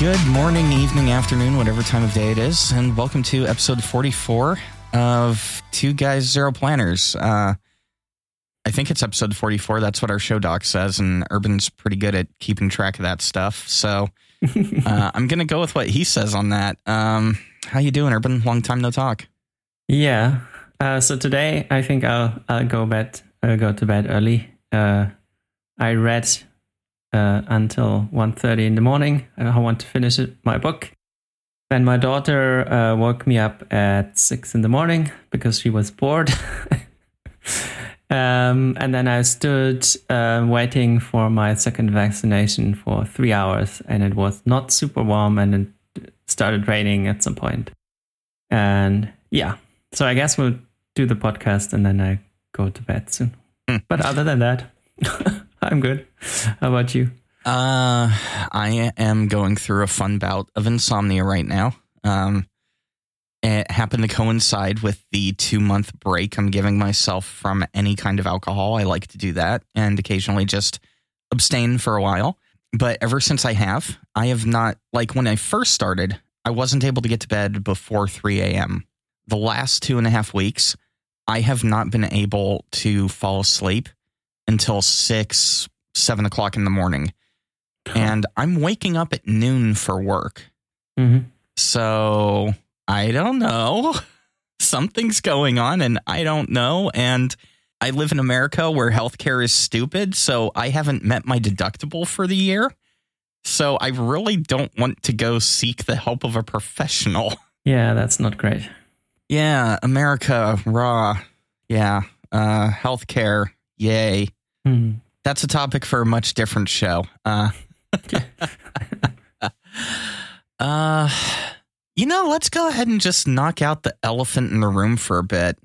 Good morning, evening, afternoon, whatever time of day it is, and welcome to episode 44 of Two Guys, Zero Planners. Uh, I think it's episode 44. That's what our show doc says, and Urban's pretty good at keeping track of that stuff. So uh, I'm going to go with what he says on that. Um, how you doing, Urban? Long time no talk. Yeah. Uh, so today, I think I'll I'll go bed I'll go to bed early. Uh, I read uh, until 1.30 in the morning. I want to finish it, my book. Then my daughter uh, woke me up at six in the morning because she was bored. um, and then I stood uh, waiting for my second vaccination for three hours, and it was not super warm, and it started raining at some point. And yeah, so I guess we'll do the podcast, and then I go to bed soon. Hmm. But other than that, I'm good. How about you? Uh, I am going through a fun bout of insomnia right now. Um, it happened to coincide with the two month break I'm giving myself from any kind of alcohol. I like to do that and occasionally just abstain for a while. But ever since I have, I have not, like when I first started, I wasn't able to get to bed before 3 a.m. The last two and a half weeks, I have not been able to fall asleep until six, seven o'clock in the morning. And I'm waking up at noon for work. Mm-hmm. So I don't know. Something's going on and I don't know. And I live in America where healthcare is stupid. So I haven't met my deductible for the year. So I really don't want to go seek the help of a professional. Yeah, that's not great. Yeah, America, raw. Yeah, uh, healthcare, yay. Hmm. That's a topic for a much different show. Uh, uh, you know, let's go ahead and just knock out the elephant in the room for a bit.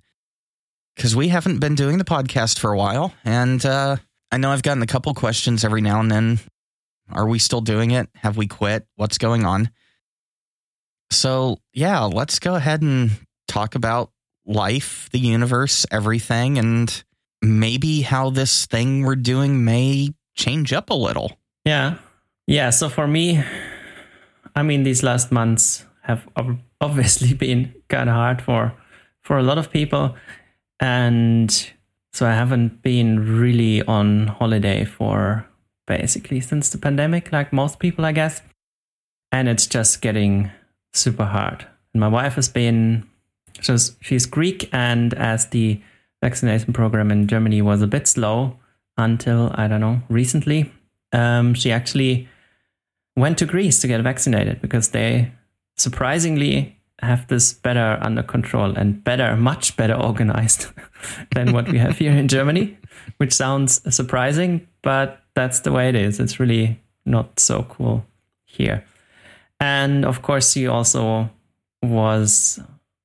Because we haven't been doing the podcast for a while. And uh, I know I've gotten a couple questions every now and then. Are we still doing it? Have we quit? What's going on? So, yeah, let's go ahead and talk about life, the universe, everything, and maybe how this thing we're doing may change up a little. Yeah. Yeah. So for me, I mean, these last months have obviously been kind of hard for for a lot of people, and so I haven't been really on holiday for basically since the pandemic, like most people, I guess. And it's just getting super hard. And my wife has been, she's, she's Greek, and as the vaccination program in Germany was a bit slow until I don't know recently, um, she actually went to Greece to get vaccinated because they surprisingly have this better under control and better, much better organized than what we have here in Germany, which sounds surprising, but that's the way it is. It's really not so cool here. And of course, she also was,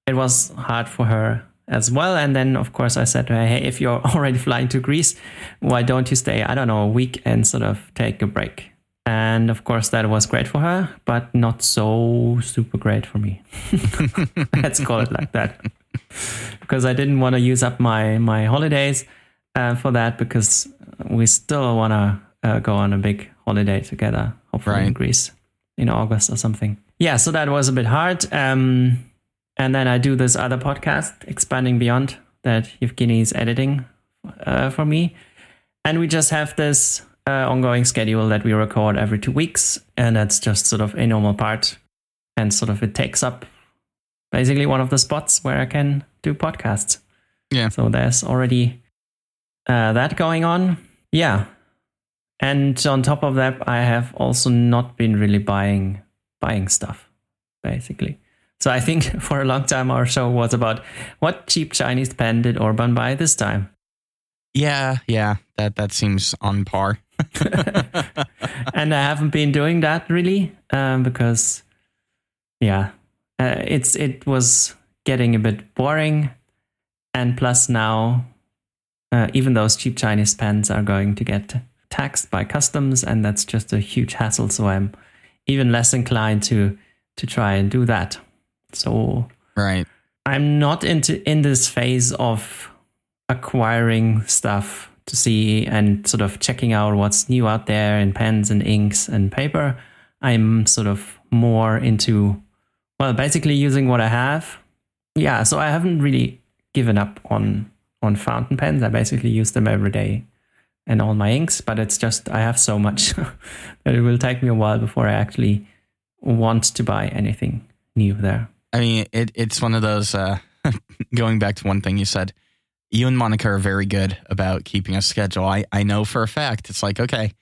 it was hard for her as well. And then, of course, I said to her, hey, if you're already flying to Greece, why don't you stay, I don't know, a week and sort of take a break? And of course, that was great for her, but not so super great for me. Let's call it like that. because I didn't want to use up my, my holidays uh, for that because we still want to uh, go on a big holiday together, hopefully in Greece in August or something. Yeah, so that was a bit hard. Um, and then I do this other podcast, Expanding Beyond, that Evgeny is editing uh, for me. And we just have this uh, ongoing schedule that we record every two weeks. And that's just sort of a normal part. And sort of it takes up basically one of the spots where I can do podcasts. Yeah. So there's already uh, that going on. Yeah. And on top of that, I have also not been really buying buying stuff, basically. So I think for a long time our show was about what cheap Chinese pen did Urban buy this time. Yeah, yeah, that that seems on par. and I haven't been doing that really um, because, yeah, uh, it's it was getting a bit boring, and plus now, uh, even those cheap Chinese pens are going to get taxed by customs, and that's just a huge hassle. So I'm even less inclined to to try and do that. So Right. I'm not into in this phase of acquiring stuff to see and sort of checking out what's new out there in pens and inks and paper. I'm sort of more into, well, basically using what I have. Yeah, so I haven't really given up on on fountain pens. I basically use them every day and all my inks, but it's just I have so much that it will take me a while before I actually want to buy anything new there. I mean, it, it's one of those. Uh, going back to one thing you said, you and Monica are very good about keeping a schedule. I I know for a fact. It's like okay,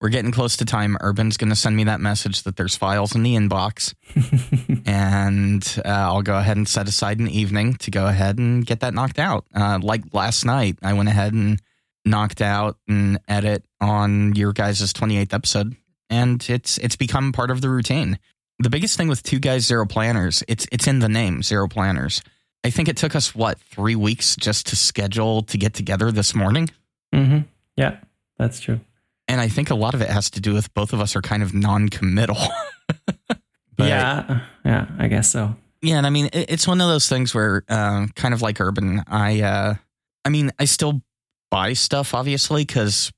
we're getting close to time. Urban's going to send me that message that there's files in the inbox, and uh, I'll go ahead and set aside an evening to go ahead and get that knocked out. Uh, like last night, I went ahead and knocked out and edit on your guys' 28th episode, and it's it's become part of the routine. The biggest thing with two guys zero planners, it's it's in the name zero planners. I think it took us what three weeks just to schedule to get together this morning. Mm-hmm. Yeah, that's true. And I think a lot of it has to do with both of us are kind of non-committal. Yeah, yeah, I guess so. Yeah, and I mean it, it's one of those things where, uh, kind of like Urban, I, uh, I mean, I still buy stuff obviously because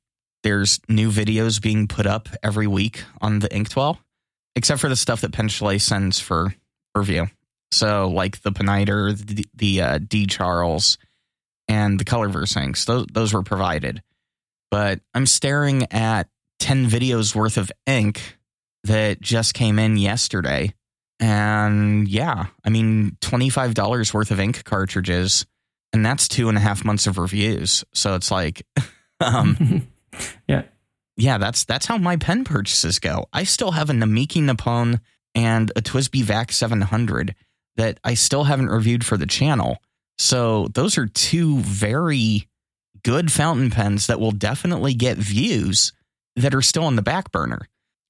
there's new videos being put up every week on the Inktwell, except for the stuff that Pen Chalet sends for review. So like the Peniter, the, the uh, D Charles, and the Colorverse inks, those those were provided. But I'm staring at ten videos worth of ink that just came in yesterday. And yeah, I mean, $25 worth of ink cartridges, and that's two and a half months of reviews. So it's like, um, yeah, yeah, that's that's how my pen purchases go. I still have a Namiki Nippon and a TWSBI Vac 700 that I still haven't reviewed for the channel. So those are two very good fountain pens that will definitely get views that are still on the back burner.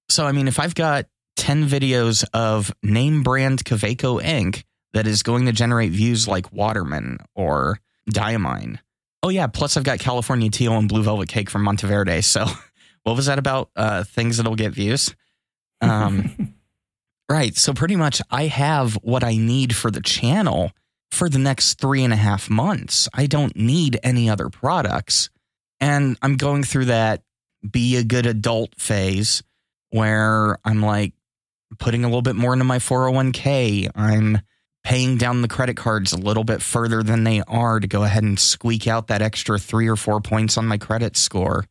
So I mean, if I've got 10 videos of name brand Kaweco ink that is going to generate views like Waterman or Diamine. Oh yeah, plus I've got California Teal and Blue Velvet Cake from Monteverde. So what was that about? Uh, things that'll get views. Um, right. So pretty much I have what I need for the channel for the next three and a half months. I don't need any other products. And I'm going through that be a good adult phase where I'm like putting a little bit more into my 401k. I'm paying down the credit cards a little bit further than they are to go ahead and squeak out that extra three or four points on my credit score.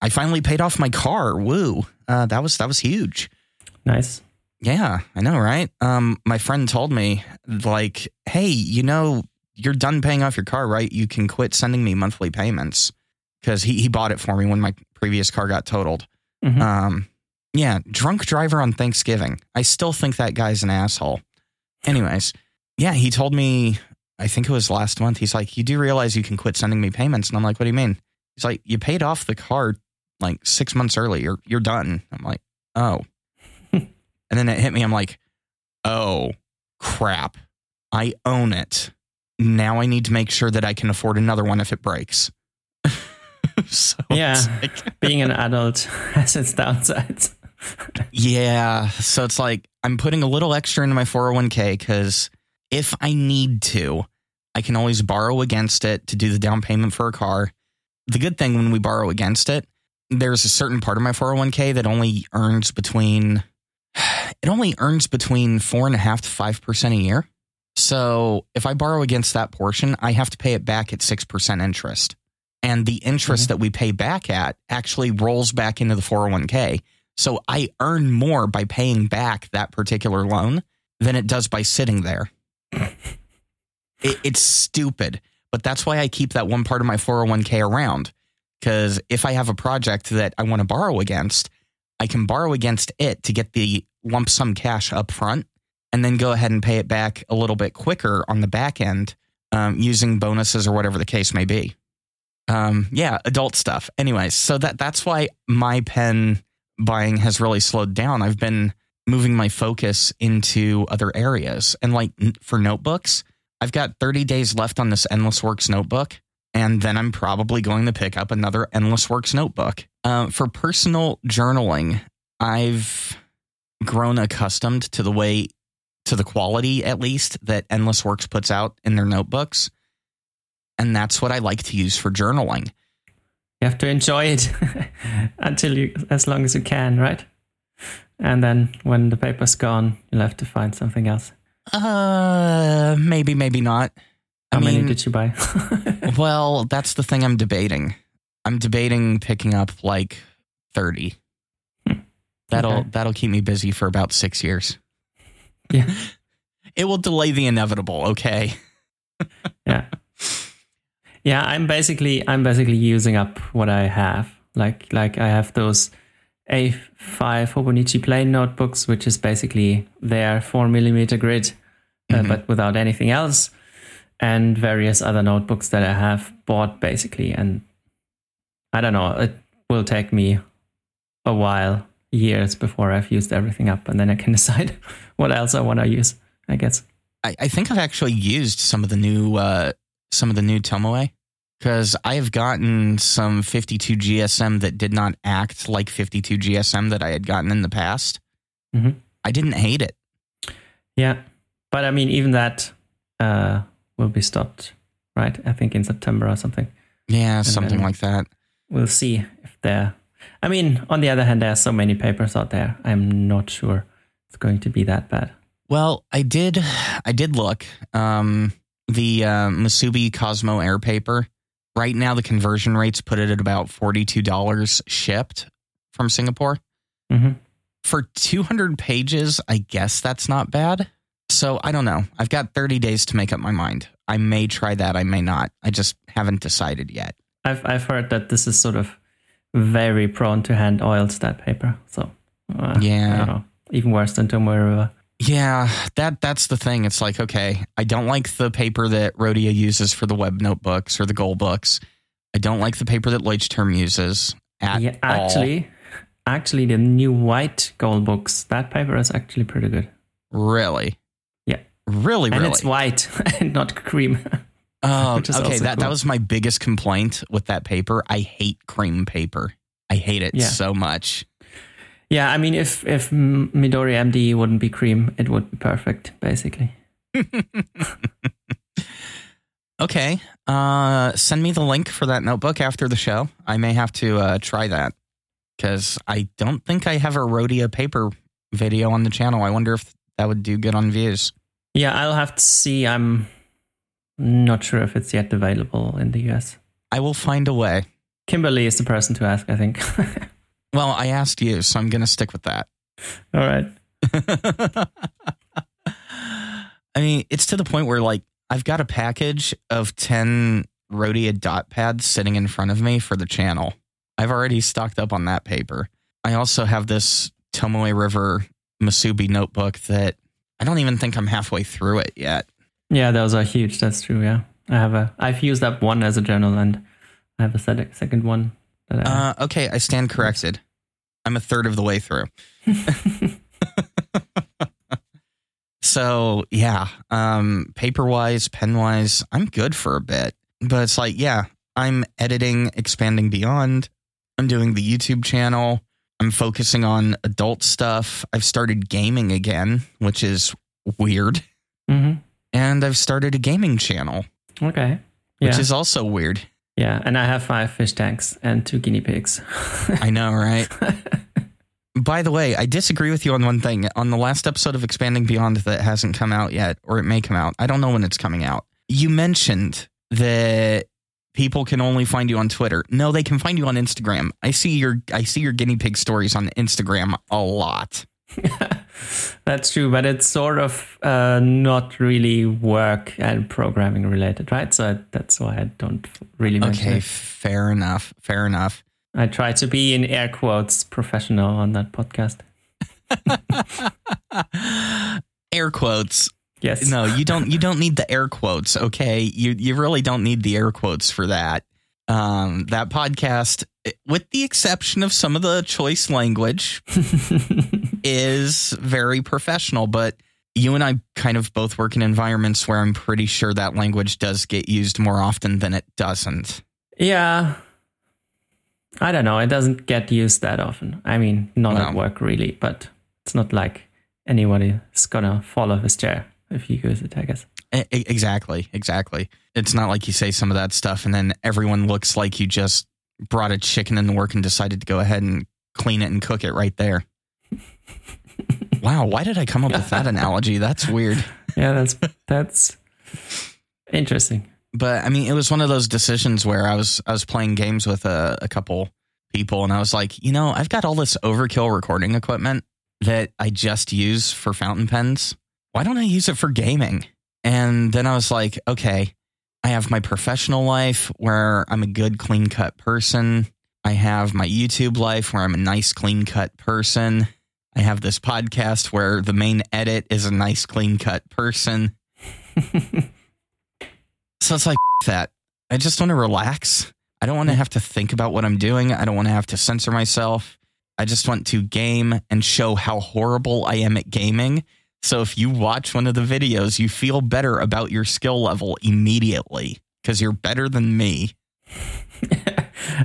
I finally paid off my car. Woo! Uh, that was that was huge. nice. Yeah, I know, right? Um, my friend told me like, "Hey, you know, you're done paying off your car, right? You can quit sending me monthly payments." Because he he bought it for me when my previous car got totaled. Mhm. Um, yeah, drunk driver on Thanksgiving. I still think that guy's an asshole. Anyways, yeah, he told me. I think it was last month. He's like, "You do realize you can quit sending me payments?" And I'm like, "What do you mean?" He's like, "You paid off the car like six months early. You're you're done." I'm like, "Oh." and then it hit me. I'm like, "Oh, crap! I own it. Now I need to make sure that I can afford another one if it breaks." so Yeah. like- Being an adult has its downsides. Yeah. So it's like I'm putting a little extra into my 401k because if I need to, I can always borrow against it to do the down payment for a car. The good thing when we borrow against it, there's a certain part of my 401k that only earns between it only earns between four and a half to five percent a year. So if I borrow against that portion, I have to pay it back at six percent interest. And the interest Mhm. that we pay back at actually rolls back into the 401k. So I earn more by paying back that particular loan than it does by sitting there. it, it's stupid, but that's why I keep that one part of my 401k around. Because if I have a project that I want to borrow against, I can borrow against it to get the lump sum cash up front and then go ahead and pay it back a little bit quicker on the back end um, using bonuses or whatever the case may be. Um, yeah, adult stuff. Anyways, so that that's why my pen buying has really slowed down. I've been moving my focus into other areas. And like for notebooks, I've got 30 days left on this Endless Works notebook. And then I'm probably going to pick up another Endless Works notebook. Uh, for personal journaling, I've grown accustomed to the way, to the quality at least, that Endless Works puts out in their notebooks. And that's what I like to use for journaling. You have to enjoy it until you, as long as you can, right? and then when the paper's gone, you'll have to find something else. Uh, maybe, maybe not. How I many mean, did you buy? well, that's the thing I'm debating. I'm debating picking up like 30. Hmm. That'll Okay. that'll keep me busy for about 6 years. yeah, It will delay the inevitable, okay? yeah, yeah. I'm basically I'm basically using up what I have. Like like I have those A5 Hobonichi plain notebooks, which is basically their four millimeter grid, uh, Mhm. but without anything else, and various other notebooks that I have bought basically. And I don't know, it will take me a while, years before I've used everything up, and then I can decide what else I want to use. I guess. I, I think I've actually used some of the new uh, some of the new Tomoe because I have gotten some 52 GSM that did not act like 52 GSM that I had gotten in the past. Mhm. I didn't hate it. Yeah, but I mean, even that uh, will be stopped, right? I think in September or something. Yeah, something like that. We'll see if there. I mean, on the other hand, there are so many papers out there. I'm not sure it's going to be that bad. Well, I did I did look um, the uh, Musubi Cosmo Air paper. Right now, the conversion rates put it at about forty two dollars shipped from Singapore. hmm for 200 pages, I guess that's not bad. So I don't know. I've got 30 days to make up my mind. I may try that. I may not. I just haven't decided yet. I've I've heard that this is sort of very prone to hand oils. That paper, so uh, Yeah. Know. Even worse than Tomoe River. Yeah, that that's the thing. It's like, okay, I don't like the paper that Rhodia uses for the web notebooks or the goal books. I don't like the paper that Leuchtturm uses at yeah, all. actually, actually, the new white goal books. That paper is actually pretty good. Really? Really, and really? it's white and not cream. Oh, okay. That that was my biggest complaint with that paper. I hate cream paper. I hate it Yeah. so much. yeah, I mean, if if Midori MD wouldn't be cream, it would be perfect, basically. Okay. Uh, send me the link for that notebook after the show. I may have to uh, try that because I don't think I have a Rhodia paper video on the channel. I wonder if that would do good on views. Yeah, I'll have to see. I'm not sure if it's yet available in the US. I will find a way. Kimberly is the person to ask, I think. Well, I asked you, so I'm going to stick with that. All right. I mean, it's to the point where like I've got a package of 10 Rhodia dot pads sitting in front of me for the channel. I've already stocked up on that paper. I also have this Tomoe River Musubi notebook that I don't even think I'm halfway through it yet. Yeah, those are huge. That's true. Yeah, I have a. I've used up one as a journal, and I have a sec- second one that I. Uh, okay, I stand corrected. I'm a third of the way through. So yeah, um, paper wise, pen wise, I'm good for a bit. But it's like, yeah, I'm editing, expanding beyond. I'm doing the YouTube channel. I'm focusing on adult stuff. I've started gaming again, which is weird. hmm And I've started a gaming channel, Okay. which is also weird. yeah, and I have five fish tanks and two guinea pigs. I know, right? By the way, I disagree with you on one thing. On the last episode of Expanding Beyond that hasn't come out yet, or it may come out. I don't know when it's coming out. You mentioned that people can only find you on Twitter. No, they can find you on Instagram. I see your I see your guinea pig stories on Instagram a lot. That's true, but it's sort of uh, not really work and programming related, right? So that's why I don't really mention Okay, it. fair enough. Fair enough. I try to be in air quotes professional on that podcast. air quotes. Yes. No, you don't you don't need the air quotes, okay? You you really don't need the air quotes for that. Um that podcast with the exception of some of the choice language is very professional, but you and I kind of both work in environments where I'm pretty sure that language does get used more often than it doesn't. Yeah. I don't know. It doesn't get used that often. I mean, not at work really, but it's not like anybody is gonna fall off his chair if you use it, I guess. E- e- exactly, exactly. It's not like you say some of that stuff and then everyone looks like you just brought a chicken in the work and decided to go ahead and clean it and cook it right there. Wow, why did I come up with that analogy? That's weird. Yeah, that's that's interesting. But I mean, it was one of those decisions where I was I was playing games with a, a couple people, and I was like, you know, I've got all this overkill recording equipment that I just use for fountain pens. Why don't I use it for gaming? And then I was like, okay, I have my professional life where I'm a good, clean cut person. I have my YouTube life where I'm a nice, clean cut person. I have this podcast where the main edit is a nice, clean cut person. so it's like that. I just want to relax. I don't want to have to think about what I'm doing. I don't want to have to censor myself. I just want to game and show how horrible I am at gaming. So if you watch one of the videos, you feel better about your skill level immediately because you're better than me.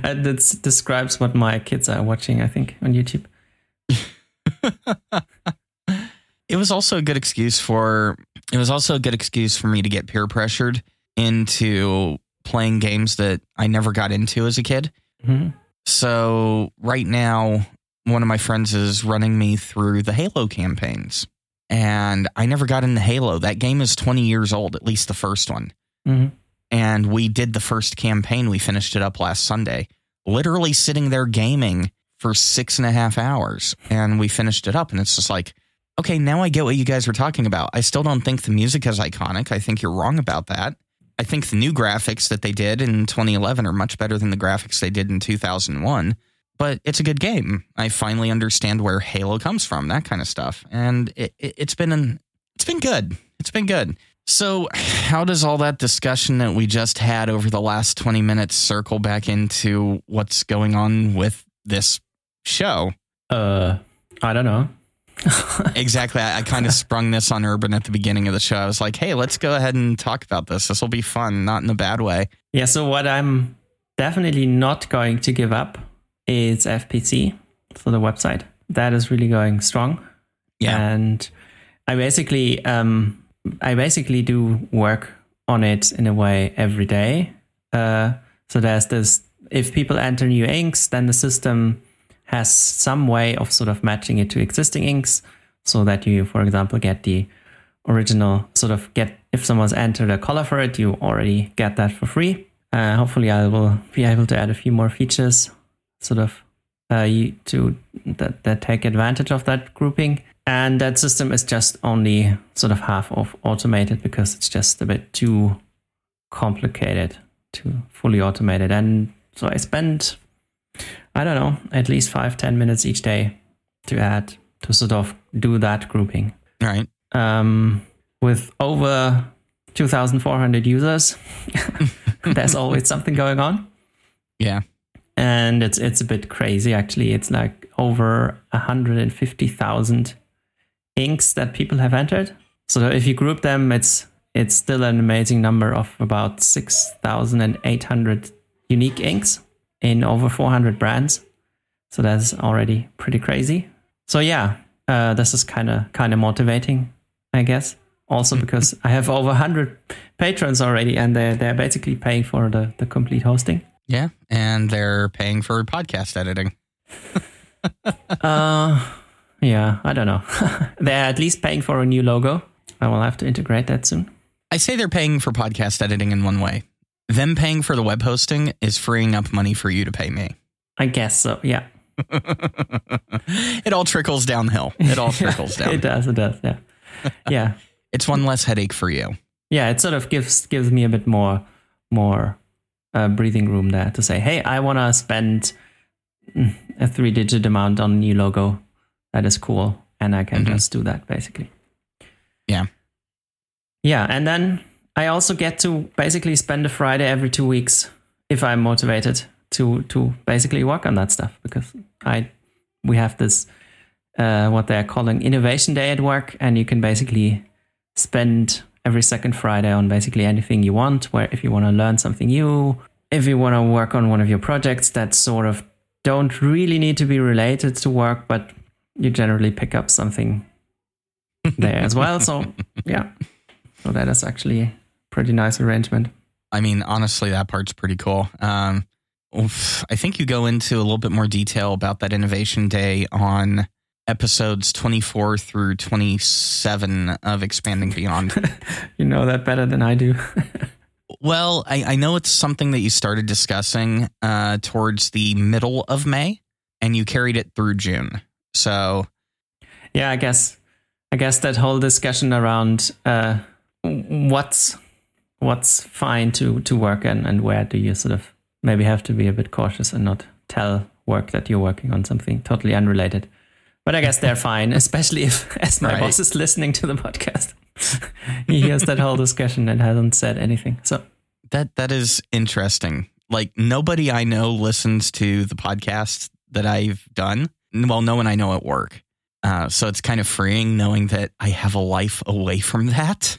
that describes what my kids are watching, I think, on YouTube. it was also a good excuse for it was also a good excuse for me to get peer pressured into playing games that I never got into as a kid. Mm-hmm. So right now, one of my friends is running me through the Halo campaigns, and I never got into Halo. That game is 20 years old, at least the first one. Mm-hmm. And we did the first campaign. We finished it up last Sunday, literally sitting there gaming for six and a half hours and we finished it up. And it's just like, okay, now I get what you guys were talking about. I still don't think the music is iconic. I think you're wrong about that. I think the new graphics that they did in 2011 are much better than the graphics they did in 2001. But it's a good game. I finally understand where Halo comes from, that kind of stuff, and it, it, it's been an, it's been good. It's been good. So, how does all that discussion that we just had over the last 20 minutes circle back into what's going on with this show? Uh, I don't know. exactly. I, I kind of sprung this on Urban at the beginning of the show. I was like, hey, let's go ahead and talk about this. This will be fun, not in a bad way. Yeah. So, what I'm definitely not going to give up is FPC for the website. That is really going strong. Yeah. And I basically, um, I basically do work on it in a way every day. Uh, so there's this, if people enter new inks, then the system has some way of sort of matching it to existing inks so that you, for example, get the original sort of get, if someone's entered a color for it, you already get that for free. Uh, hopefully I will be able to add a few more features sort of uh, to that, that take advantage of that grouping. And that system is just only sort of half of automated because it's just a bit too complicated to fully automate it. And so I spend I don't know, at least five, 10 minutes each day to add, to sort of do that grouping. Right. Um, with over 2,400 users, there's always something going on. Yeah. And it's it's a bit crazy actually. It's like over 150,000 inks that people have entered. So if you group them, it's it's still an amazing number of about 6,800 unique inks in over 400 brands. So that's already pretty crazy. So yeah, uh, this is kind of kind of motivating, I guess. Also because I have over 100 patrons already, and they're they're basically paying for the the complete hosting. Yeah, and they're paying for podcast editing. uh, yeah, I don't know. they're at least paying for a new logo. I will have to integrate that soon. I say they're paying for podcast editing in one way them paying for the web hosting is freeing up money for you to pay me. I guess so. Yeah. it all trickles downhill. It all trickles down. it does. It does. Yeah. Yeah. it's one less headache for you. Yeah. It sort of gives gives me a bit more more uh, breathing room there to say, hey, I want to spend a three digit amount on a new logo. That is cool, and I can mm-hmm. just do that basically. Yeah. Yeah, and then I also get to basically spend a Friday every two weeks if I'm motivated to to basically work on that stuff because I we have this uh, what they're calling innovation day at work, and you can basically spend every second Friday on basically anything you want. Where if you want to learn something new, if you want to work on one of your projects that sort of don't really need to be related to work, but you generally pick up something there as well. So yeah, so that is actually pretty nice arrangement. I mean, honestly, that part's pretty cool. Um, I think you go into a little bit more detail about that innovation day on episodes 24 through 27 of Expanding Beyond. you know that better than I do. well, I, I, know it's something that you started discussing uh, towards the middle of May, and you carried it through June. So, yeah, I guess, I guess that whole discussion around uh, what's what's fine to to work in and where do you sort of maybe have to be a bit cautious and not tell work that you're working on something totally unrelated. But I guess they're fine, especially if as my right. boss is listening to the podcast. he hears that whole discussion and hasn't said anything. So that that is interesting. Like nobody I know listens to the podcast that I've done. Well, no one I know at work. Uh, so it's kind of freeing knowing that I have a life away from that.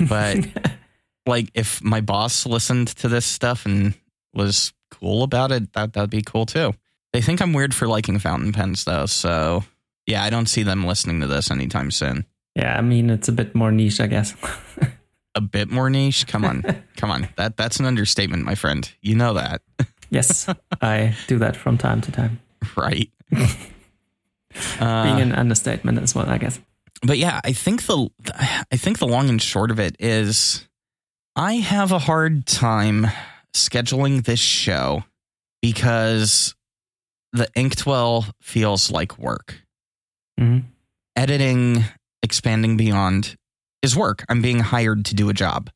But like if my boss listened to this stuff and was cool about it, that that'd be cool too. They think I'm weird for liking fountain pens though, so yeah, I don't see them listening to this anytime soon. Yeah, I mean it's a bit more niche, I guess. a bit more niche? Come on. Come on. That that's an understatement, my friend. You know that. yes, I do that from time to time. Right. Being an understatement as well, I guess. But yeah, I think the I think the long and short of it is I have a hard time scheduling this show because the Inktwell feels like work. Mm-hmm. Editing, expanding beyond is work. I'm being hired to do a job.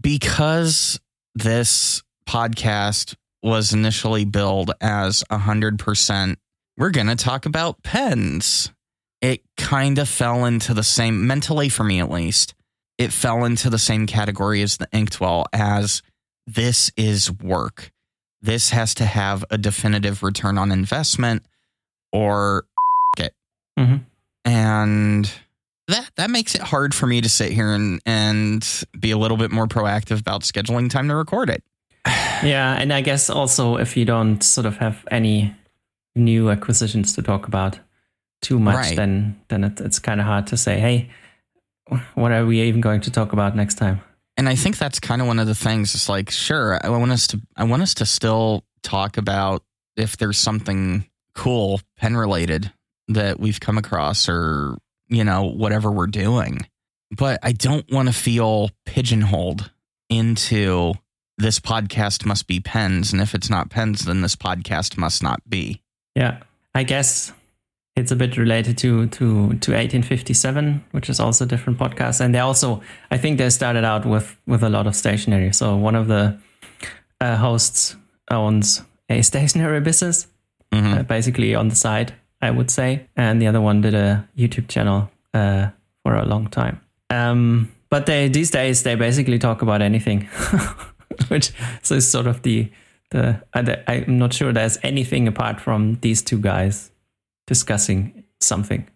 Because this podcast was initially billed as 100%, we're going to talk about pens. It kind of fell into the same, mentally for me at least, it fell into the same category as the Inktwell as this is work. This has to have a definitive return on investment or. Mm-hmm. And that that makes it hard for me to sit here and and be a little bit more proactive about scheduling time to record it. yeah, and I guess also if you don't sort of have any new acquisitions to talk about too much, right. then then it, it's kind of hard to say, hey, what are we even going to talk about next time? And I think that's kind of one of the things. It's like, sure, I want us to, I want us to still talk about if there's something cool pen related that we've come across or, you know, whatever we're doing. But I don't want to feel pigeonholed into this podcast must be pens. And if it's not pens, then this podcast must not be. Yeah. I guess it's a bit related to to to 1857 which is also a different podcast and they also i think they started out with with a lot of stationery so one of the uh, hosts owns a stationery business mm-hmm. uh, basically on the side i would say and the other one did a youtube channel uh, for a long time um, but they these days they basically talk about anything which so is sort of the the i'm not sure there's anything apart from these two guys discussing something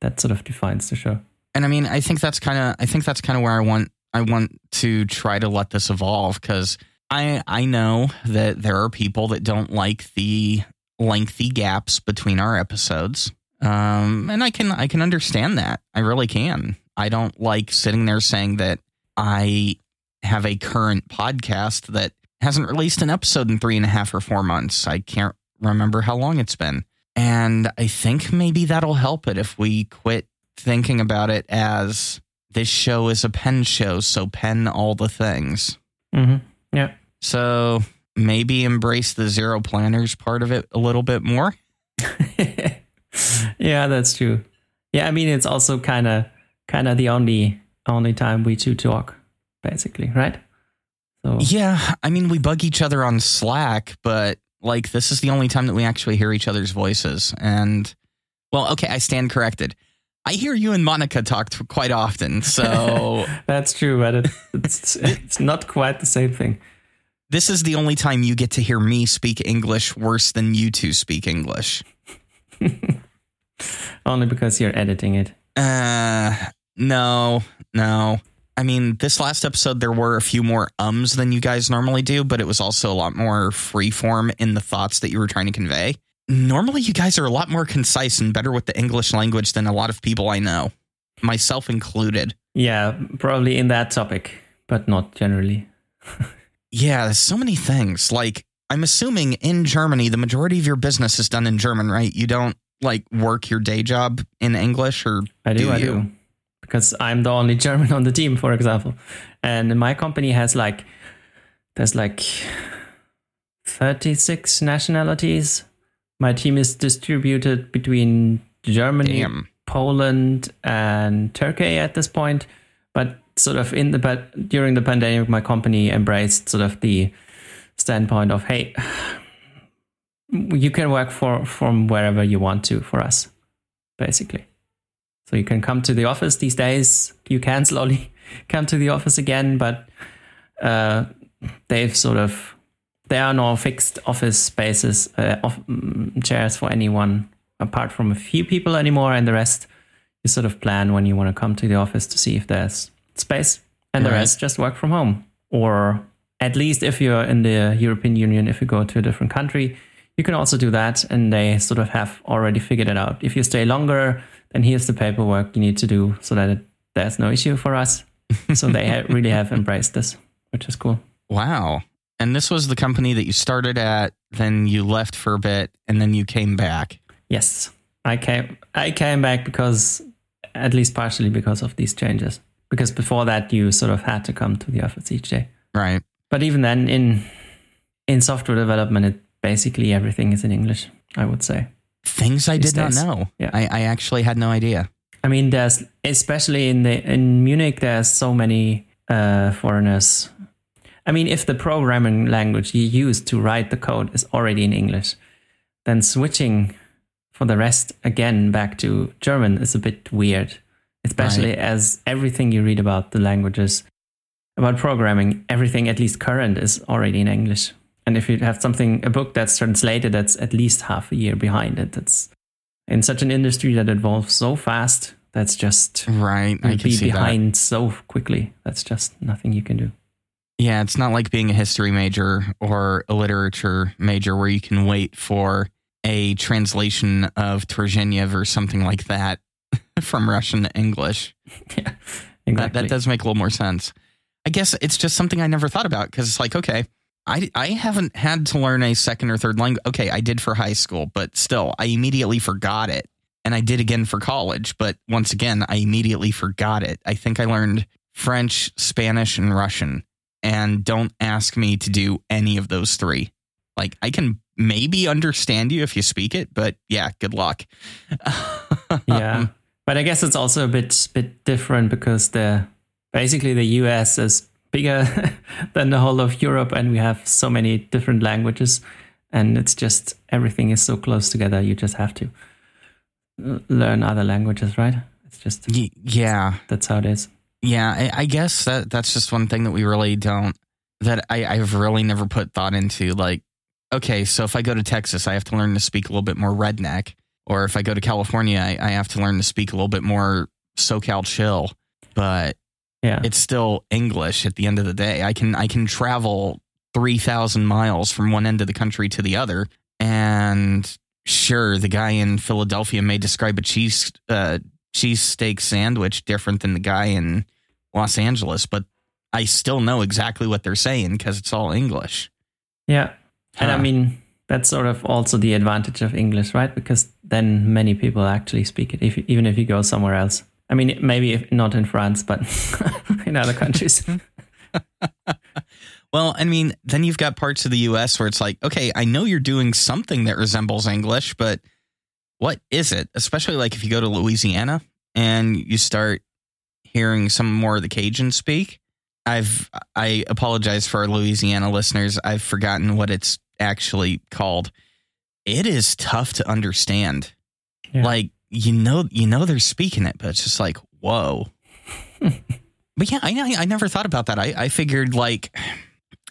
that sort of defines the show. And I mean, I think that's kind of I think that's kind of where I want I want to try to let this evolve because I I know that there are people that don't like the lengthy gaps between our episodes. Um, and I can I can understand that. I really can. I don't like sitting there saying that I have a current podcast that hasn't released an episode in three and a half or four months. I can't remember how long it's been. And I think maybe that'll help it if we quit thinking about it as this show is a pen show, so pen all the things. Mm-hmm. Yeah. So maybe embrace the zero planners part of it a little bit more. yeah, that's true. Yeah, I mean it's also kind of kind of the only only time we two talk, basically, right? So yeah, I mean we bug each other on Slack, but like this is the only time that we actually hear each other's voices. And well, okay, I stand corrected. I hear you and Monica talk quite often, so that's true, but it, it's it's not quite the same thing. This is the only time you get to hear me speak English worse than you two speak English. Only because you're editing it. Uh, no, no. I mean, this last episode, there were a few more ums than you guys normally do, but it was also a lot more freeform in the thoughts that you were trying to convey. Normally, you guys are a lot more concise and better with the English language than a lot of people I know, myself included. Yeah, probably in that topic, but not generally. yeah, there's so many things. Like, I'm assuming in Germany, the majority of your business is done in German, right? You don't like work your day job in English or I do, do I do. Because I'm the only German on the team, for example. And my company has like, there's like 36 nationalities. My team is distributed between Germany, Damn. Poland, and Turkey at this point. But sort of in the but during the pandemic, my company embraced sort of the standpoint of, hey, you can work for from wherever you want to for us, basically. So you can come to the office these days. You can slowly come to the office again, but uh, they've sort of there are no fixed office spaces, uh, mm, chairs for anyone apart from a few people anymore, and the rest you sort of plan when you want to come to the office to see if there's space, and the Right. rest just work from home. Or at least if you're in the European Union, if you go to a different country, you can also do that, and they sort of have already figured it out. If you stay longer, then here's the paperwork you need to do so that it, there's no issue for us. so they ha- really have embraced this, which is cool. Wow. And this was the company that you started at, then you left for a bit, and then you came back. Yes, I came. I came back because, at least partially because of these changes. Because before that, you sort of had to come to the office each day. Right. But even then, in in software development, it basically everything is in English. I would say. Things I did not know. Yeah. I, I actually had no idea. I mean, there's especially in the in Munich, there's so many uh, foreigners. I mean, if the programming language you use to write the code is already in English, then switching for the rest again back to German is a bit weird. Especially as everything you read about the languages, about programming, everything at least current is already in English. And if you have something, a book that's translated, that's at least half a year behind it. That's in such an industry that evolves so fast. That's just Right. I can be see that. behind so quickly. That's just nothing you can do. Yeah, it's not like being a history major or a literature major where you can wait for a translation of Turgenev or something like that from Russian to English. yeah, That, that does make a little more sense. I guess it's just something I never thought about because it's like, okay, I, I haven't had to learn a second or third language. Okay, I did for high school, but still, I immediately forgot it. And I did again for college, but once again, I immediately forgot it. I think I learned French, Spanish, and Russian. And don't ask me to do any of those three. Like, I can maybe understand you if you speak it, but yeah, good luck. yeah, but I guess it's also a bit bit different because the basically the US is bigger than the whole of Europe, and we have so many different languages, and it's just everything is so close together. You just have to learn other languages, right? It's just yeah. that's how it is. Yeah, I, I guess that that's just one thing that we really don't that I, I've really never put thought into. Like, okay, so if I go to Texas, I have to learn to speak a little bit more redneck, or if I go to California, I, I have to learn to speak a little bit more SoCal chill. But Yeah, it's still English at the end of the day. I can I can travel three thousand miles from one end of the country to the other, and sure, the guy in Philadelphia may describe a cheese uh, cheesesteak sandwich different than the guy in Los Angeles, but I still know exactly what they're saying because it's all English. yeah, and I ah. mean that's sort of also the advantage of English, right? Because then many people actually speak it, if, even if you go somewhere else. I mean, maybe if not in France, but in other countries. Well, I mean, then you've got parts of the US where it's like, okay, I know you're doing something that resembles English, but what is it? Especially like if you go to Louisiana and you start hearing some more of the Cajun speak. I've I apologize for our Louisiana listeners. I've forgotten what it's actually called. It is tough to understand. Yeah. Like you know you know they're speaking it, but it's just like, whoa. But yeah, I, I never thought about that. I, I figured like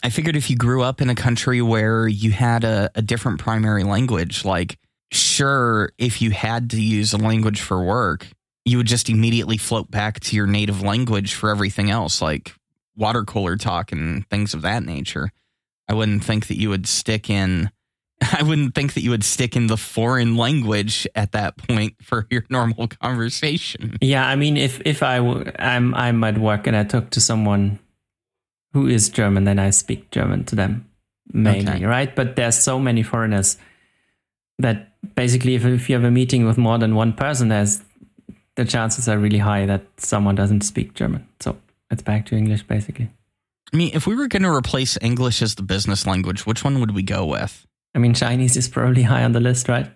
I figured if you grew up in a country where you had a, a different primary language, like sure, if you had to use a language for work, you would just immediately float back to your native language for everything else, like water cooler talk and things of that nature. I wouldn't think that you would stick in I wouldn't think that you would stick in the foreign language at that point for your normal conversation. Yeah, I mean, if if I w- I'm I'm at work and I talk to someone who is German, then I speak German to them mainly, Okay. right? But there's so many foreigners that basically if, if you have a meeting with more than one person, there's the chances are really high that someone doesn't speak German. So it's back to English basically. I mean, if we were going to replace English as the business language, which one would we go with? I mean, Chinese is probably high on the list, right?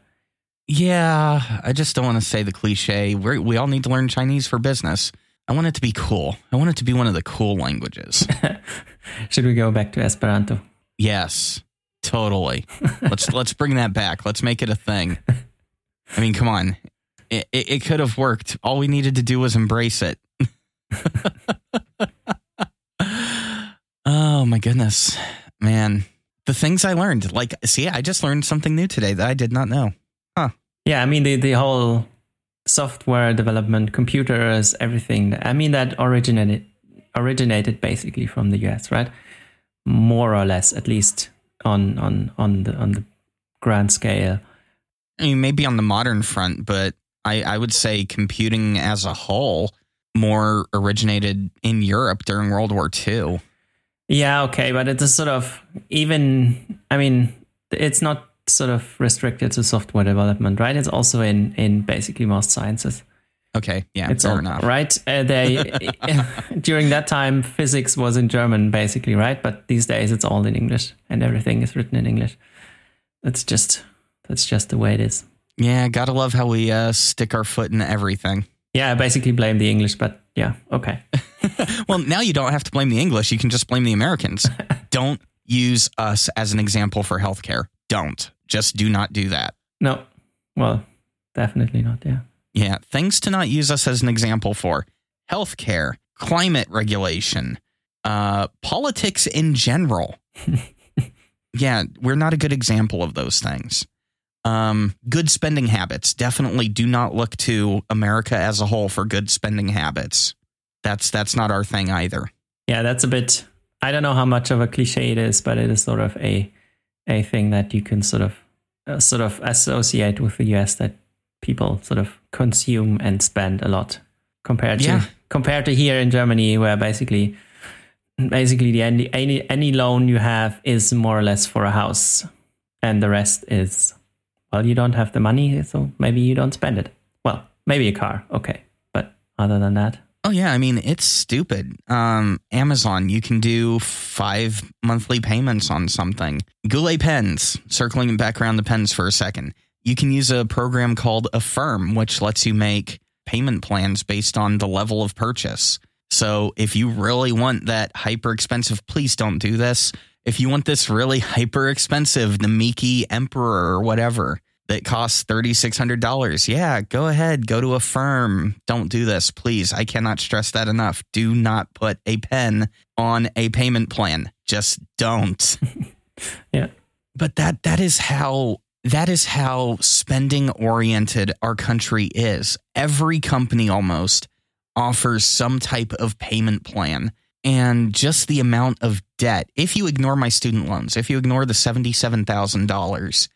Yeah, I just don't want to say the cliche. we we all need to learn Chinese for business. I want it to be cool. I want it to be one of the cool languages. Should we go back to Esperanto? Yes, totally. let's let's bring that back. Let's make it a thing. I mean, come on. It, it, it could have worked. All we needed to do was embrace it. oh my goodness, man! The things I learned. Like, see, I just learned something new today that I did not know. Huh? Yeah, I mean the the whole software development, computers, everything. I mean that originated originated basically from the US, right? More or less, at least on on on the on the grand scale. I mean, maybe on the modern front, but I, I would say computing as a whole more originated in Europe during World War II. Yeah, okay, but it's a sort of even. I mean, it's not sort of restricted to software development, right? It's also in in basically most sciences. Okay, yeah, it's fair all, enough. Right? Uh, they during that time physics was in German, basically, right? But these days it's all in English, and everything is written in English. That's just that's just the way it is. Yeah, gotta love how we uh, stick our foot in everything. Yeah, I basically blame the English, but yeah, okay. well, now you don't have to blame the English. You can just blame the Americans. don't use us as an example for healthcare. Don't. Just do not do that. No. Well, definitely not. Yeah. Yeah. Things to not use us as an example for healthcare, climate regulation, uh, politics in general. yeah. We're not a good example of those things. Um, good spending habits. Definitely do not look to America as a whole for good spending habits. That's that's not our thing either. Yeah, that's a bit I don't know how much of a cliche it is, but it is sort of a a thing that you can sort of uh, sort of associate with the US that people sort of consume and spend a lot compared yeah. to compared to here in Germany where basically basically the any, any any loan you have is more or less for a house and the rest is well you don't have the money so maybe you don't spend it well maybe a car okay but other than that Oh yeah, I mean it's stupid. Um, Amazon, you can do five monthly payments on something. Goulet pens, circling back around the pens for a second. You can use a program called Affirm, which lets you make payment plans based on the level of purchase. So if you really want that hyper expensive, please don't do this. If you want this really hyper expensive, the Miki Emperor or whatever, that costs $3,600. Yeah, go ahead, go to Affirm. Don't do this, please. I cannot stress that enough. Do not put a pen on a payment plan. Just don't. yeah. But that that is how that is how spending oriented our country is. Every company almost offers some type of payment plan and just the amount of debt. If you ignore my student loans, if you ignore the $77,000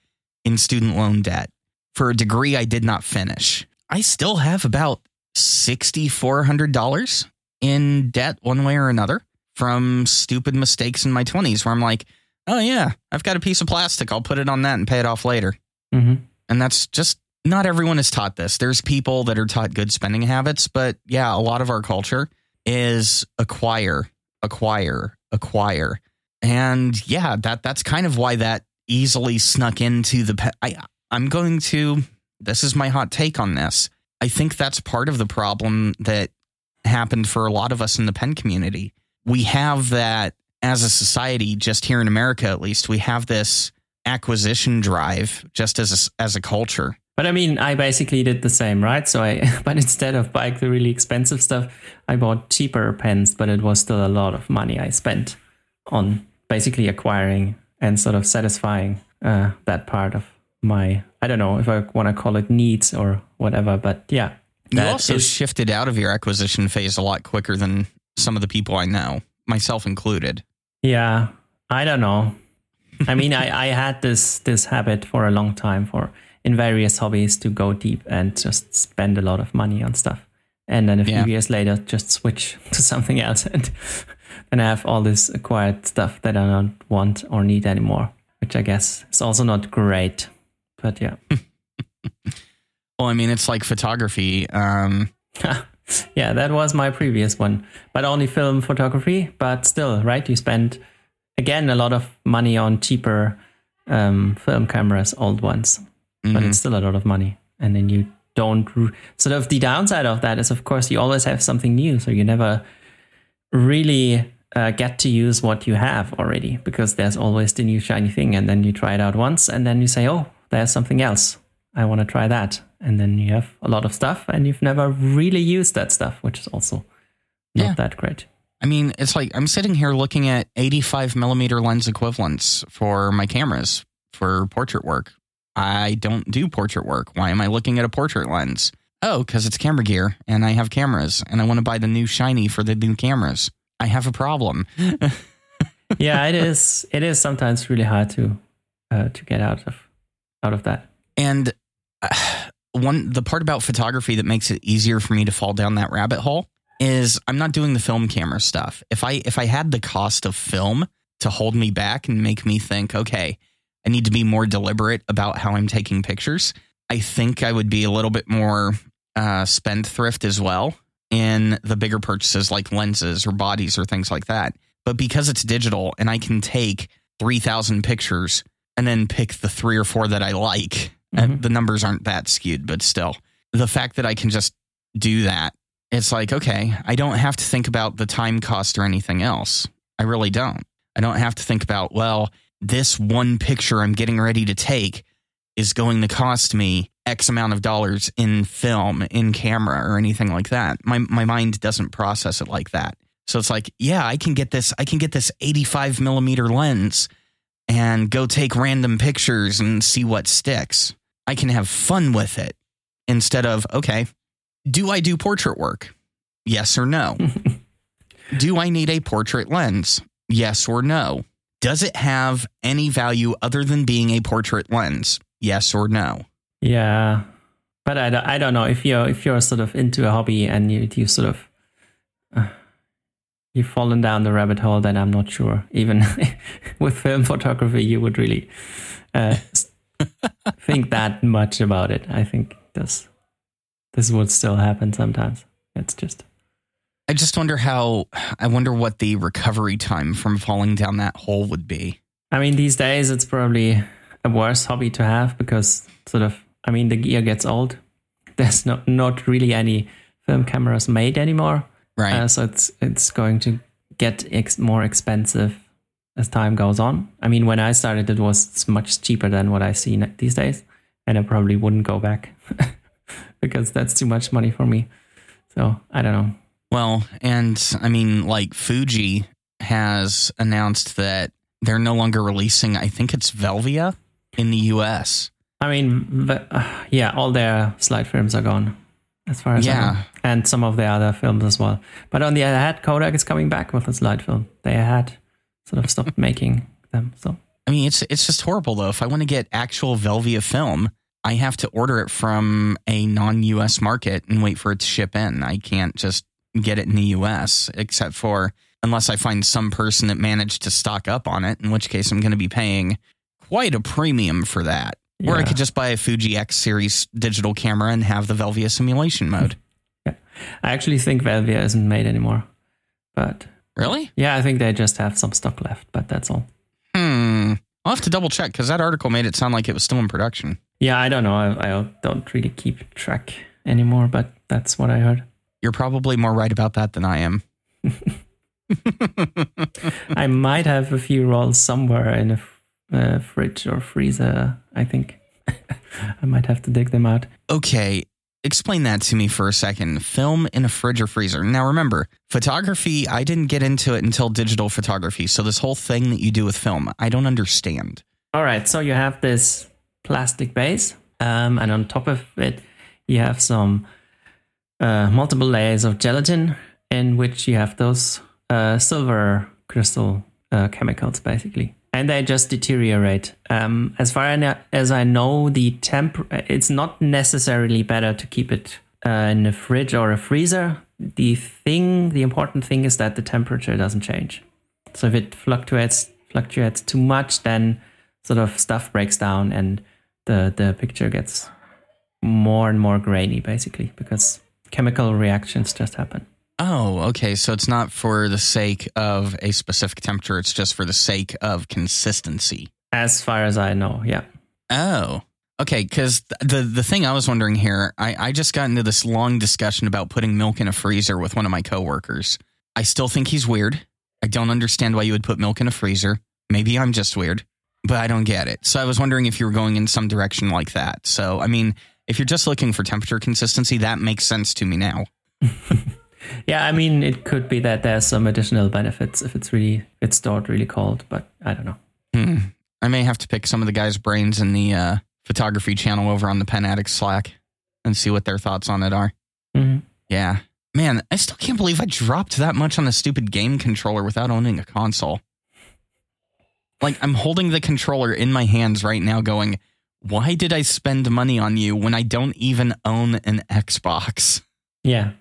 in student loan debt for a degree I did not finish. I still have about $6,400 in debt one way or another from stupid mistakes in my 20s where I'm like, oh, yeah, I've got a piece of plastic. I'll put it on that and pay it off later. Mm-hmm. And that's just not everyone is taught this. There's people that are taught good spending habits, but yeah, a lot of our culture is acquire, acquire, acquire. And yeah, that that's kind of why that easily snuck into the. Pe- I I'm going to. This is my hot take on this. I think that's part of the problem that happened for a lot of us in the pen community. We have that as a society, just here in America at least, we have this acquisition drive just as a, as a culture. But I mean, I basically did the same, right? So I, but instead of buying the really expensive stuff, I bought cheaper pens, but it was still a lot of money I spent on basically acquiring and sort of satisfying uh, that part of my I don't know if I want to call it needs or whatever, but yeah. You also is, shifted out of your acquisition phase a lot quicker than some of the people I know, myself included. Yeah, I don't know. I mean, I, I had this this habit for a long time for in various hobbies to go deep and just spend a lot of money on stuff, and then a few yeah. years later just switch to something else and and I have all this acquired stuff that I don't want or need anymore, which I guess is also not great. But yeah. well, I mean, it's like photography. Um, yeah, that was my previous one, but only film photography. But still, right? You spend again a lot of money on cheaper um, film cameras, old ones, mm-hmm. but it's still a lot of money. And then you don't sort of the downside of that is, of course, you always have something new, so you never really uh, get to use what you have already because there's always the new shiny thing, and then you try it out once, and then you say, "Oh, there's something else. I want to try that." And then you have a lot of stuff, and you've never really used that stuff, which is also not yeah. that great. I mean, it's like I'm sitting here looking at 85 millimeter lens equivalents for my cameras for portrait work. I don't do portrait work. Why am I looking at a portrait lens? Oh, because it's camera gear and I have cameras and I want to buy the new shiny for the new cameras. I have a problem. yeah, it is. It is sometimes really hard to uh, to get out of out of that. And uh, one the part about photography that makes it easier for me to fall down that rabbit hole is I'm not doing the film camera stuff. If I if I had the cost of film to hold me back and make me think, okay, I need to be more deliberate about how I'm taking pictures, I think I would be a little bit more uh, spendthrift as well in the bigger purchases like lenses or bodies or things like that. But because it's digital and I can take 3,000 pictures and then pick the three or four that I like, mm-hmm. the numbers aren't that skewed, but still, the fact that I can just do that it's like, okay, I don't have to think about the time cost or anything else. I really don't. I don't have to think about, well, this one picture I'm getting ready to take is going to cost me X amount of dollars in film, in camera, or anything like that. My my mind doesn't process it like that. So it's like, yeah, I can get this, I can get this 85 millimeter lens and go take random pictures and see what sticks. I can have fun with it instead of, okay, do I do portrait work? Yes or no? do I need a portrait lens? Yes or no? Does it have any value other than being a portrait lens? Yes or no? Yeah, but I don't, I don't know if you're if you're sort of into a hobby and you you sort of uh, you've fallen down the rabbit hole, then I'm not sure. Even with film photography, you would really uh, think that much about it. I think that's this would still happen sometimes. It's just. I just wonder how. I wonder what the recovery time from falling down that hole would be. I mean, these days it's probably a worse hobby to have because sort of. I mean, the gear gets old. There's not not really any film cameras made anymore. Right. Uh, so it's it's going to get ex- more expensive as time goes on. I mean, when I started, it was much cheaper than what I see these days, and I probably wouldn't go back. because that's too much money for me. So I don't know. Well, and I mean, like Fuji has announced that they're no longer releasing, I think it's Velvia in the US. I mean, uh, yeah, all their slide films are gone, as far as yeah. I know. And some of the other films as well. But on the other hand, Kodak is coming back with a slide film. They had sort of stopped making them. So I mean, it's it's just horrible though. If I want to get actual Velvia film, I have to order it from a non US market and wait for it to ship in. I can't just get it in the US, except for unless I find some person that managed to stock up on it, in which case I'm going to be paying quite a premium for that. Yeah. Or I could just buy a Fuji X series digital camera and have the Velvia simulation mode. yeah. I actually think Velvia isn't made anymore. But Really? Yeah, I think they just have some stock left, but that's all. Hmm. I'll have to double check because that article made it sound like it was still in production. Yeah, I don't know. I, I don't really keep track anymore, but that's what I heard. You're probably more right about that than I am. I might have a few rolls somewhere in a uh, fridge or freezer. I think I might have to dig them out. Okay, explain that to me for a second. Film in a fridge or freezer. Now, remember, photography. I didn't get into it until digital photography. So this whole thing that you do with film, I don't understand. All right, so you have this plastic base, um, and on top of it, you have some uh, multiple layers of gelatin, in which you have those uh, silver crystal uh, chemicals, basically, and they just deteriorate. Um, as far as I know, the temp it's not necessarily better to keep it uh, in a fridge or a freezer. The thing, the important thing, is that the temperature doesn't change. So if it fluctuates fluctuates too much, then sort of stuff breaks down and the the picture gets more and more grainy, basically, because chemical reactions just happen. Oh, okay. So it's not for the sake of a specific temperature, it's just for the sake of consistency. As far as I know, yeah. Oh, okay. Because the the thing I was wondering here, I, I just got into this long discussion about putting milk in a freezer with one of my coworkers. I still think he's weird. I don't understand why you would put milk in a freezer. Maybe I'm just weird, but I don't get it. So I was wondering if you were going in some direction like that. So, I mean, if you're just looking for temperature consistency, that makes sense to me now. yeah, I mean, it could be that there's some additional benefits if it's really if it's stored really cold, but I don't know. Hmm. I may have to pick some of the guys' brains in the uh, photography channel over on the Pen Addict Slack and see what their thoughts on it are. hmm Yeah. Man, I still can't believe I dropped that much on a stupid game controller without owning a console. Like, I'm holding the controller in my hands right now, going, why did I spend money on you when I don't even own an Xbox? Yeah.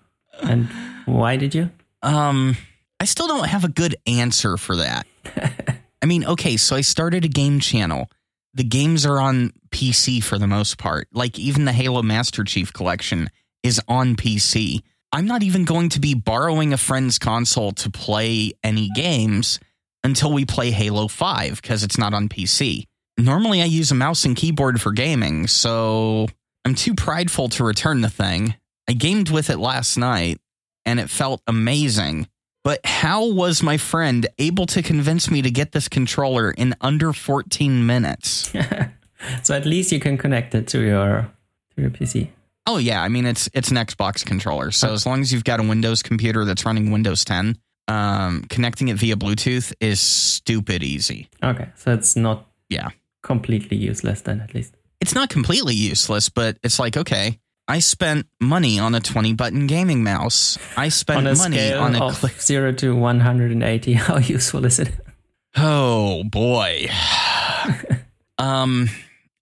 And why did you? Um, I still don't have a good answer for that. I mean, okay, so I started a game channel. The games are on PC for the most part. Like even the Halo Master Chief collection is on PC. I'm not even going to be borrowing a friend's console to play any games until we play Halo 5 because it's not on PC. Normally, I use a mouse and keyboard for gaming, so I'm too prideful to return the thing. I gamed with it last night and it felt amazing. But how was my friend able to convince me to get this controller in under 14 minutes? so at least you can connect it to your to your PC. Oh yeah, I mean it's it's an Xbox controller. So as long as you've got a Windows computer that's running Windows 10, um, connecting it via Bluetooth is stupid easy. Okay, so it's not Yeah. completely useless then at least. It's not completely useless, but it's like okay, I spent money on a 20 button gaming mouse. I spent on money on a click. zero to one hundred and eighty, how useful is it? Oh boy. um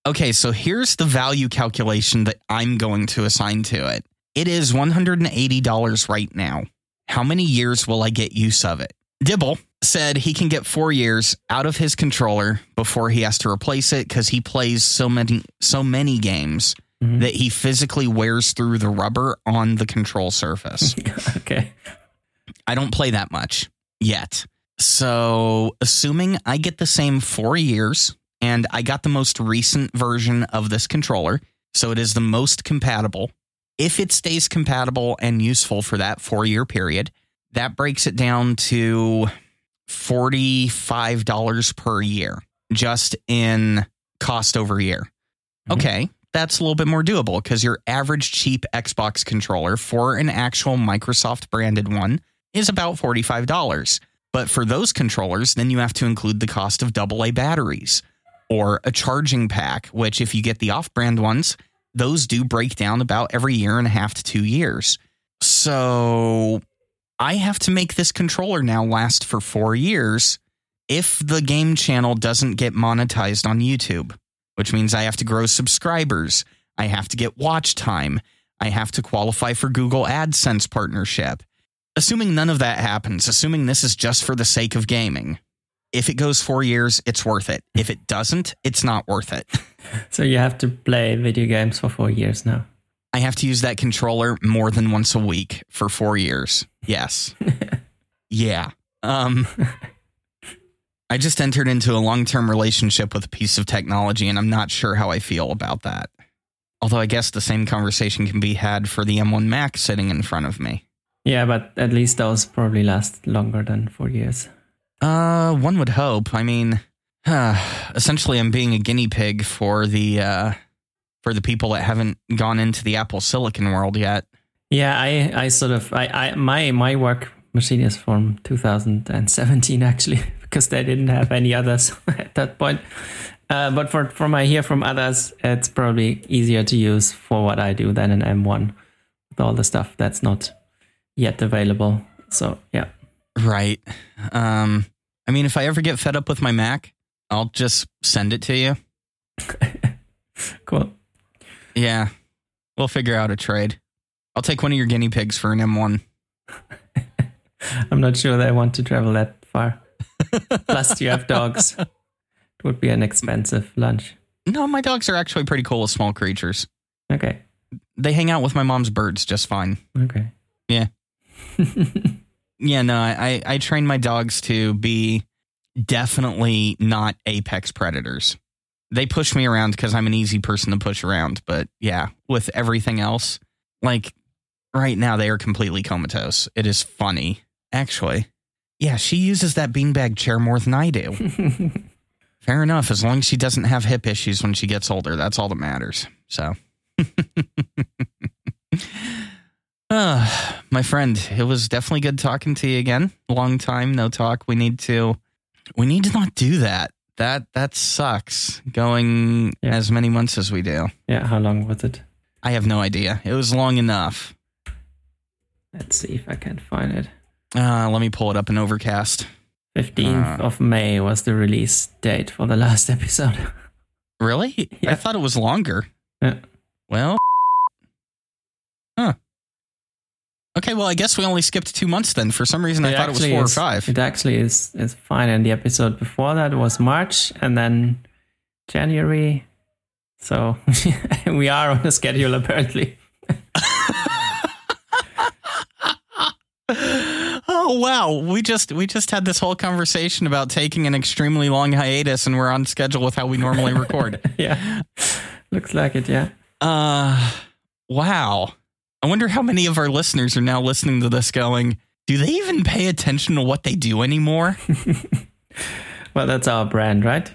okay, so here's the value calculation that I'm going to assign to it. It is $180 right now. How many years will I get use of it? Dibble said he can get 4 years out of his controller before he has to replace it cuz he plays so many so many games Mhm. that he physically wears through the rubber on the control surface. okay. I don't play that much yet. So, assuming I get the same four years and I got the most recent version of this controller, so it is the most compatible. If it stays compatible and useful for that four year period, that breaks it down to $45 per year just in cost over year. Mhm. Okay, that's a little bit more doable because your average cheap Xbox controller for an actual Microsoft branded one is about $45. But for those controllers, then you have to include the cost of AA batteries or a charging pack, which, if you get the off brand ones, those do break down about every year and a half to two years. So I have to make this controller now last for four years if the game channel doesn't get monetized on YouTube, which means I have to grow subscribers, I have to get watch time, I have to qualify for Google AdSense partnership. Assuming none of that happens, assuming this is just for the sake of gaming, if it goes four years, it's worth it. If it doesn't, it's not worth it. So you have to play video games for four years now. I have to use that controller more than once a week for four years. Yes. yeah. Um, I just entered into a long term relationship with a piece of technology, and I'm not sure how I feel about that. Although I guess the same conversation can be had for the M1 Mac sitting in front of me. Yeah, but at least those probably last longer than four years. Uh, one would hope. I mean, essentially, I'm being a guinea pig for the uh, for the people that haven't gone into the Apple Silicon world yet. Yeah, I, I sort of I, I my my work machine is from 2017 actually because they didn't have any others at that point. Uh, but for from I hear from others, it's probably easier to use for what I do than an M1 with all the stuff that's not yet available. So yeah, Right. Um, I mean, if I ever get fed up with my Mac, I'll just send it to you. cool. Yeah. We'll figure out a trade. I'll take one of your guinea pigs for an M1. I'm not sure that I want to travel that far. Plus, you have dogs. It would be an expensive lunch. No, my dogs are actually pretty cool with small creatures. Okay. They hang out with my mom's birds just fine. Okay. Yeah. Yeah, no, I, I train my dogs to be definitely not apex predators. They push me around because I'm an easy person to push around. But yeah, with everything else, like right now, they are completely comatose. It is funny. Actually, yeah, she uses that beanbag chair more than I do. Fair enough. As long as she doesn't have hip issues when she gets older, that's all that matters. So. Uh, my friend, it was definitely good talking to you again. Long time no talk. We need to we need to not do that. That that sucks. Going Yeah. as many months as we do. yeah. How long was it? I have no idea. It was long enough. Let's see if I can find it. Uh, let me pull it up in Overcast. 15th Uh. of May was the release date for the last episode. Really? I thought it was longer. Yeah. Well, huh. Okay, well, I guess we only skipped two months then. For some reason, I thought it was four is- or five. It actually is is fine. And the episode before that was March, and then January. So we are on a schedule apparently. Oh wow we just we just had this whole conversation about taking an extremely long hiatus and we're on schedule with how we normally record yeah, looks like it. Yeah. uh wow i wonder how many of our listeners are now listening to this going do they even pay attention to what they do anymore Well, that's our brand, right?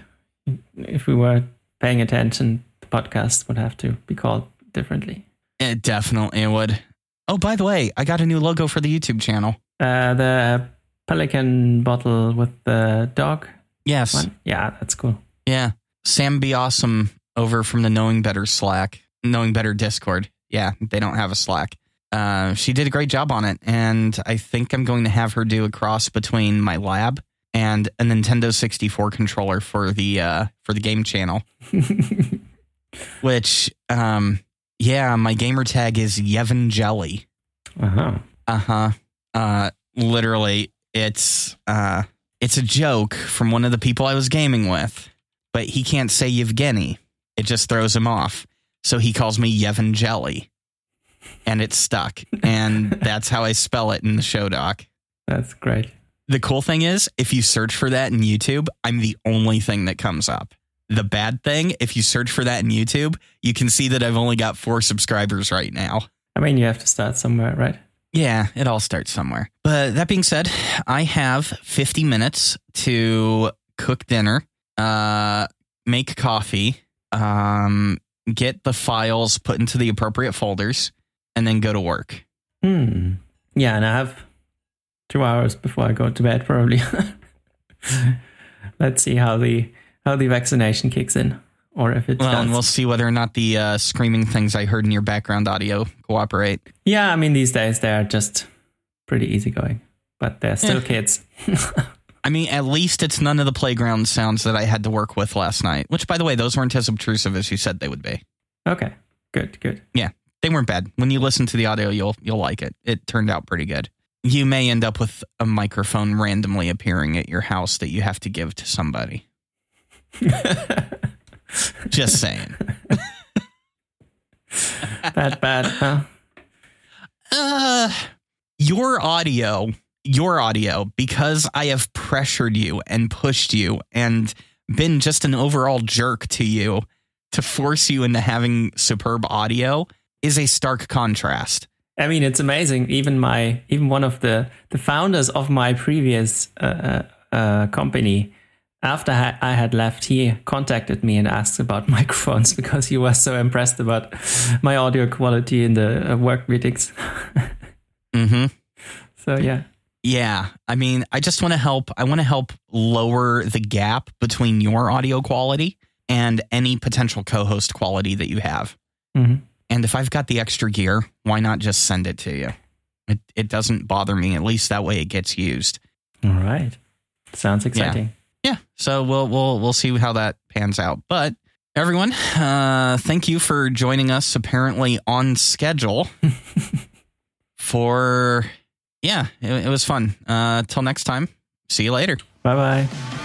If we were paying attention, the podcast would have to be called differently. it definitely would oh by the way i got a new logo for the youtube channel Uh, the pelican bottle with the dog yes one. Yeah, that's cool. Yeah. Sam Be Awesome over from the Knowing Better Slack, Knowing Better Discord. Yeah, they don't have a Slack. Uh, she did a great job on it. And I think I'm going to have her do a cross between my lab and a Nintendo 64 controller for the uh, for the game channel. Which um yeah, my gamer tag is Yevon Jelly. uh-huh. Uh-huh. Uh literally it's uh it's a joke from one of the people I was gaming with, but he can't say Yevgeny. It just throws him off. So he calls me Yevon Jelly. And it's stuck. And that's how I spell it in the show doc. That's great. The cool thing is, if you search for that in YouTube, I'm the only thing that comes up. The bad thing, if you search for that in YouTube, you can see that I've only got four subscribers right now. I mean, you have to start somewhere, right? Yeah, it all starts somewhere. But that being said, I have 50 minutes to cook dinner, uh, make coffee, um, get the files put into the appropriate folders, and then go to work. Hmm. Yeah, and I have two hours before I go to bed, probably. Let's see how the how the vaccination kicks in, or if it Well, and we'll see whether or not the uh, screaming things I heard in your background audio cooperate. Yeah, I mean these days they're just pretty easygoing, but they're still Yeah. kids. I mean, at least it's none of the playground sounds that I had to work with last night, which, by the way, those weren't as obtrusive as you said they would be. okay, good, good. Yeah, they weren't bad. When you listen to the audio, you'll you'll like it. It turned out pretty good. You may end up with a microphone randomly appearing at your house that you have to give to somebody. Just saying. That bad, huh? Uh, your audio, your audio, because I have pressured you and pushed you and been just an overall jerk to you to force you into having superb audio is a stark contrast. I mean, it's amazing. Even my, even one of the the founders of my previous uh, uh, company, after I had left, he contacted me and asked about microphones because he was so impressed about my audio quality in the uh, work meetings. Mm-hmm. so yeah, Yeah, I mean, I just want to help. I want to help lower the gap between your audio quality and any potential co-host quality that you have. Mhm. And if I've got the extra gear, why not just send it to you? It it doesn't bother me. At least that way it gets used. all right. Sounds exciting. Yeah. So we'll we'll we'll see how that pans out. But everyone, uh, thank you for joining us. Apparently on schedule. for yeah, it, it was fun. Uh, till next time. See you later. Bye bye.